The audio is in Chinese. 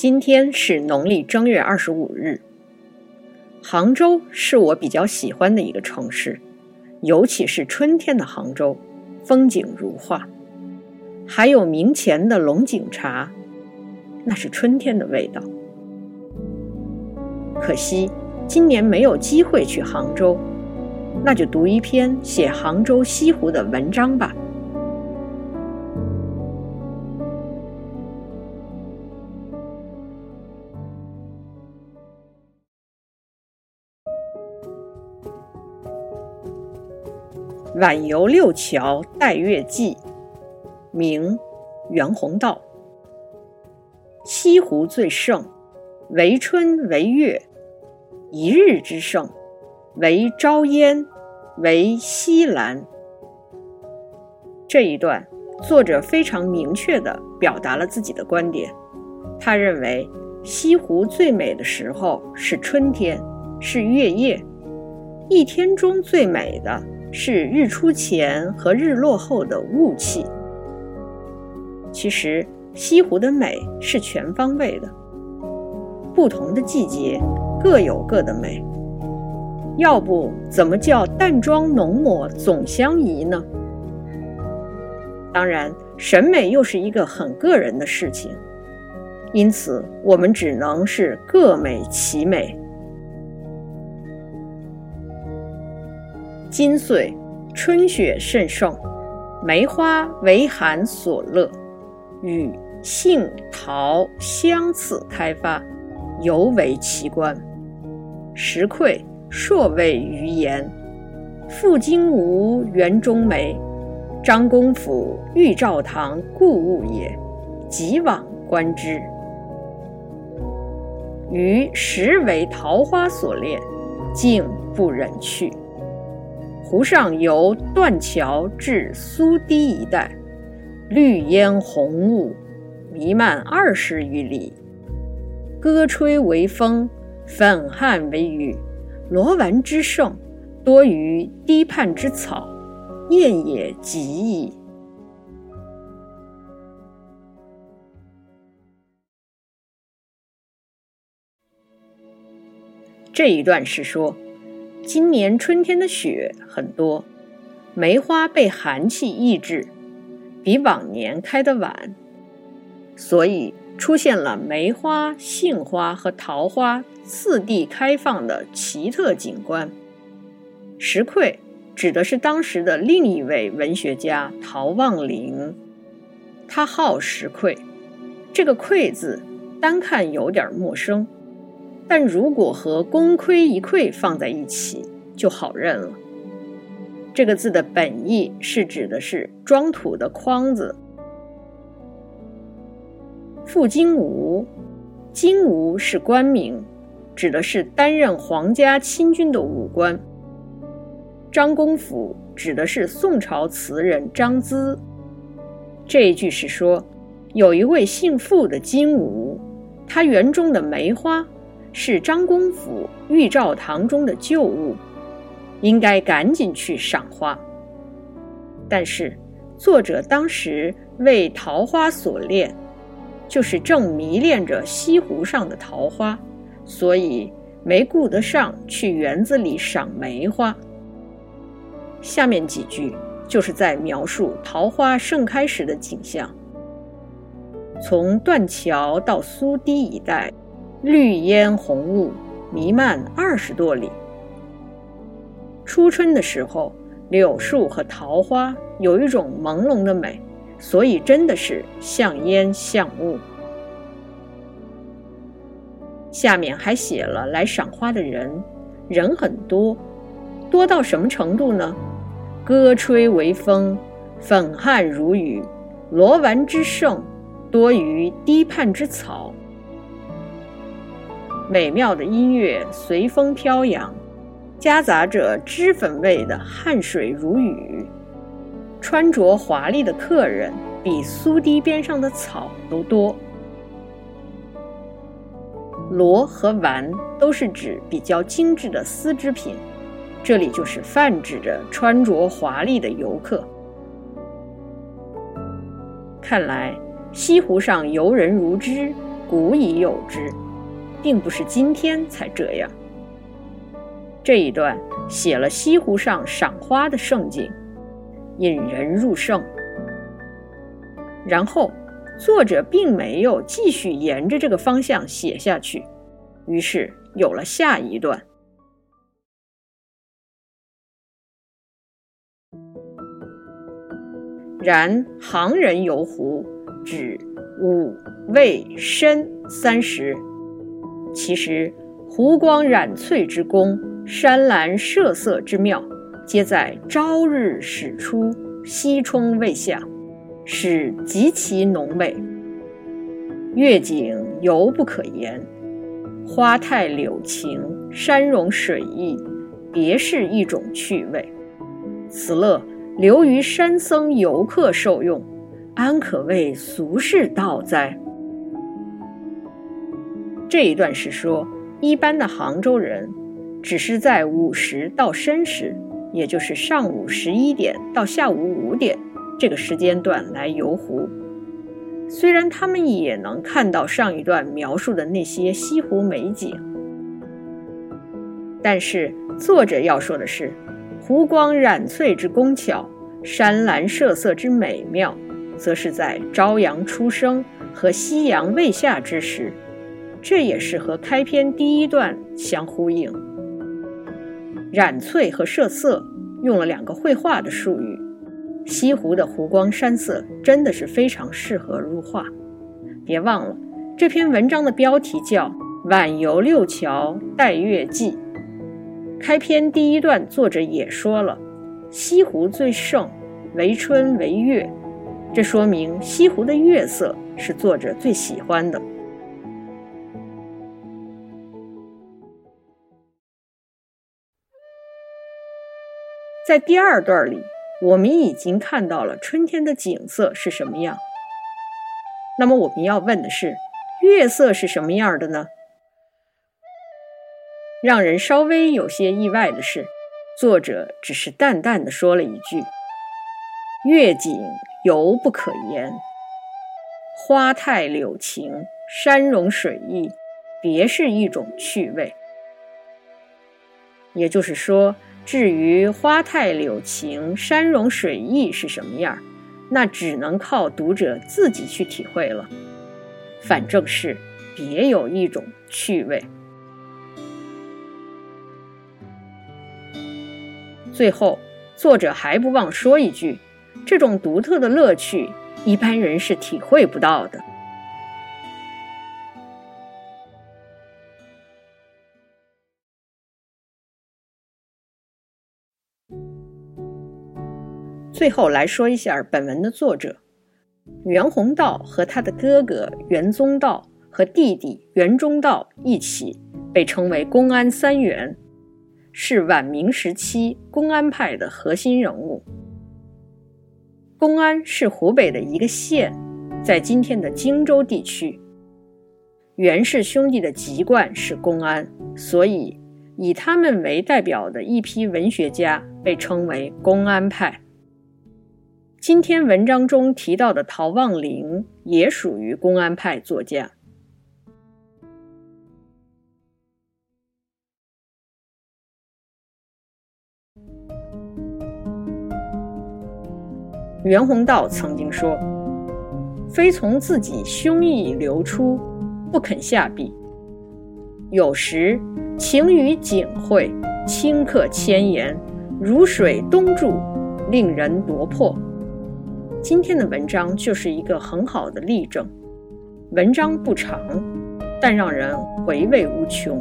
今天是农历正月二十五日。杭州是我比较喜欢的一个城市，尤其是春天的杭州，风景如画。还有明前的龙井茶，那是春天的味道。可惜今年没有机会去杭州，那就读一篇写杭州西湖的文章吧。晚游六桥待月记，明袁宏道。西湖最盛，为春为月；一日之盛，为朝烟，为西兰。这一段，作者非常明确地表达了自己的观点。他认为，西湖最美的时候是春天，是月夜。一天中最美的。是日出前和日落后的雾气。其实西湖的美是全方位的，不同的季节各有各的美。要不怎么叫淡妆浓抹总相宜呢？当然，审美又是一个很个人的事情，因此我们只能是各美其美。今岁春雪甚盛，梅花为寒所乐，与杏桃相次开发，尤为奇观。石愧硕谓于言：傅金吾园中梅，张公府玉照堂故物也。即往观之，余实为桃花所恋，竟不忍去。湖上由断桥至苏堤一带，绿烟红雾弥漫二十余里，歌吹为风，粉汉为雨，罗丸之盛，多于堤畔之草，艳也极矣。这一段是说。今年春天的雪很多，梅花被寒气抑制，比往年开得晚，所以出现了梅花、杏花和桃花四地开放的奇特景观。石愧指的是当时的另一位文学家陶望龄，他号石愧，这个“愧”字单看有点陌生。但如果和“功亏一篑”放在一起，就好认了。这个字的本意是指的是装土的筐子。傅金吾，金吾是官名，指的是担任皇家亲军的武官。张公甫指的是宋朝词人张咨。这一句是说，有一位姓傅的金吾，他园中的梅花。是张公府玉照堂中的旧物，应该赶紧去赏花。但是作者当时为桃花所恋，就是正迷恋着西湖上的桃花，所以没顾得上去园子里赏梅花。下面几句就是在描述桃花盛开时的景象：从断桥到苏堤一带。绿烟红雾弥漫二十多里。初春的时候，柳树和桃花有一种朦胧的美，所以真的是像烟像雾。下面还写了来赏花的人，人很多，多到什么程度呢？歌吹为风，粉汗如雨，罗丸之盛，多于堤畔之草。美妙的音乐随风飘扬，夹杂着脂粉味的汗水如雨。穿着华丽的客人比苏堤边上的草都多。罗和丸都是指比较精致的丝织品，这里就是泛指着穿着华丽的游客。看来西湖上游人如织。古已有之，并不是今天才这样。这一段写了西湖上赏花的盛景，引人入胜。然后，作者并没有继续沿着这个方向写下去，于是有了下一段。然行人游湖，指五、味、申三时。其实，湖光染翠之功，山岚射色之妙，皆在朝日始出，夕冲未下，使极其浓美。月景犹不可言，花态柳情，山容水意，别是一种趣味。此乐。留于山僧游客受用，安可谓俗世道哉？这一段是说，一般的杭州人，只是在午时到申时，也就是上午十一点到下午五点这个时间段来游湖。虽然他们也能看到上一段描述的那些西湖美景，但是作者要说的是。湖光染翠之工巧，山岚射色之美妙，则是在朝阳初升和夕阳未下之时。这也是和开篇第一段相呼应。染翠和设色用了两个绘画的术语。西湖的湖光山色真的是非常适合入画。别忘了，这篇文章的标题叫《晚游六桥待月记》。开篇第一段，作者也说了，西湖最盛，为春为月，这说明西湖的月色是作者最喜欢的。在第二段里，我们已经看到了春天的景色是什么样。那么我们要问的是，月色是什么样的呢？让人稍微有些意外的是，作者只是淡淡的说了一句：“月景犹不可言，花态柳情，山容水意，别是一种趣味。”也就是说，至于花态柳情、山容水意是什么样，那只能靠读者自己去体会了。反正是别有一种趣味。最后，作者还不忘说一句：“这种独特的乐趣，一般人是体会不到的。”最后来说一下本文的作者袁宏道和他的哥哥袁宗道和弟弟袁中道一起被称为公安三元。是晚明时期公安派的核心人物。公安是湖北的一个县，在今天的荆州地区。袁氏兄弟的籍贯是公安，所以以他们为代表的一批文学家被称为公安派。今天文章中提到的陶望龄也属于公安派作家。袁宏道曾经说：“非从自己胸臆流出，不肯下笔。有时情语景会，顷刻千言，如水东注，令人夺魄。”今天的文章就是一个很好的例证。文章不长，但让人回味无穷。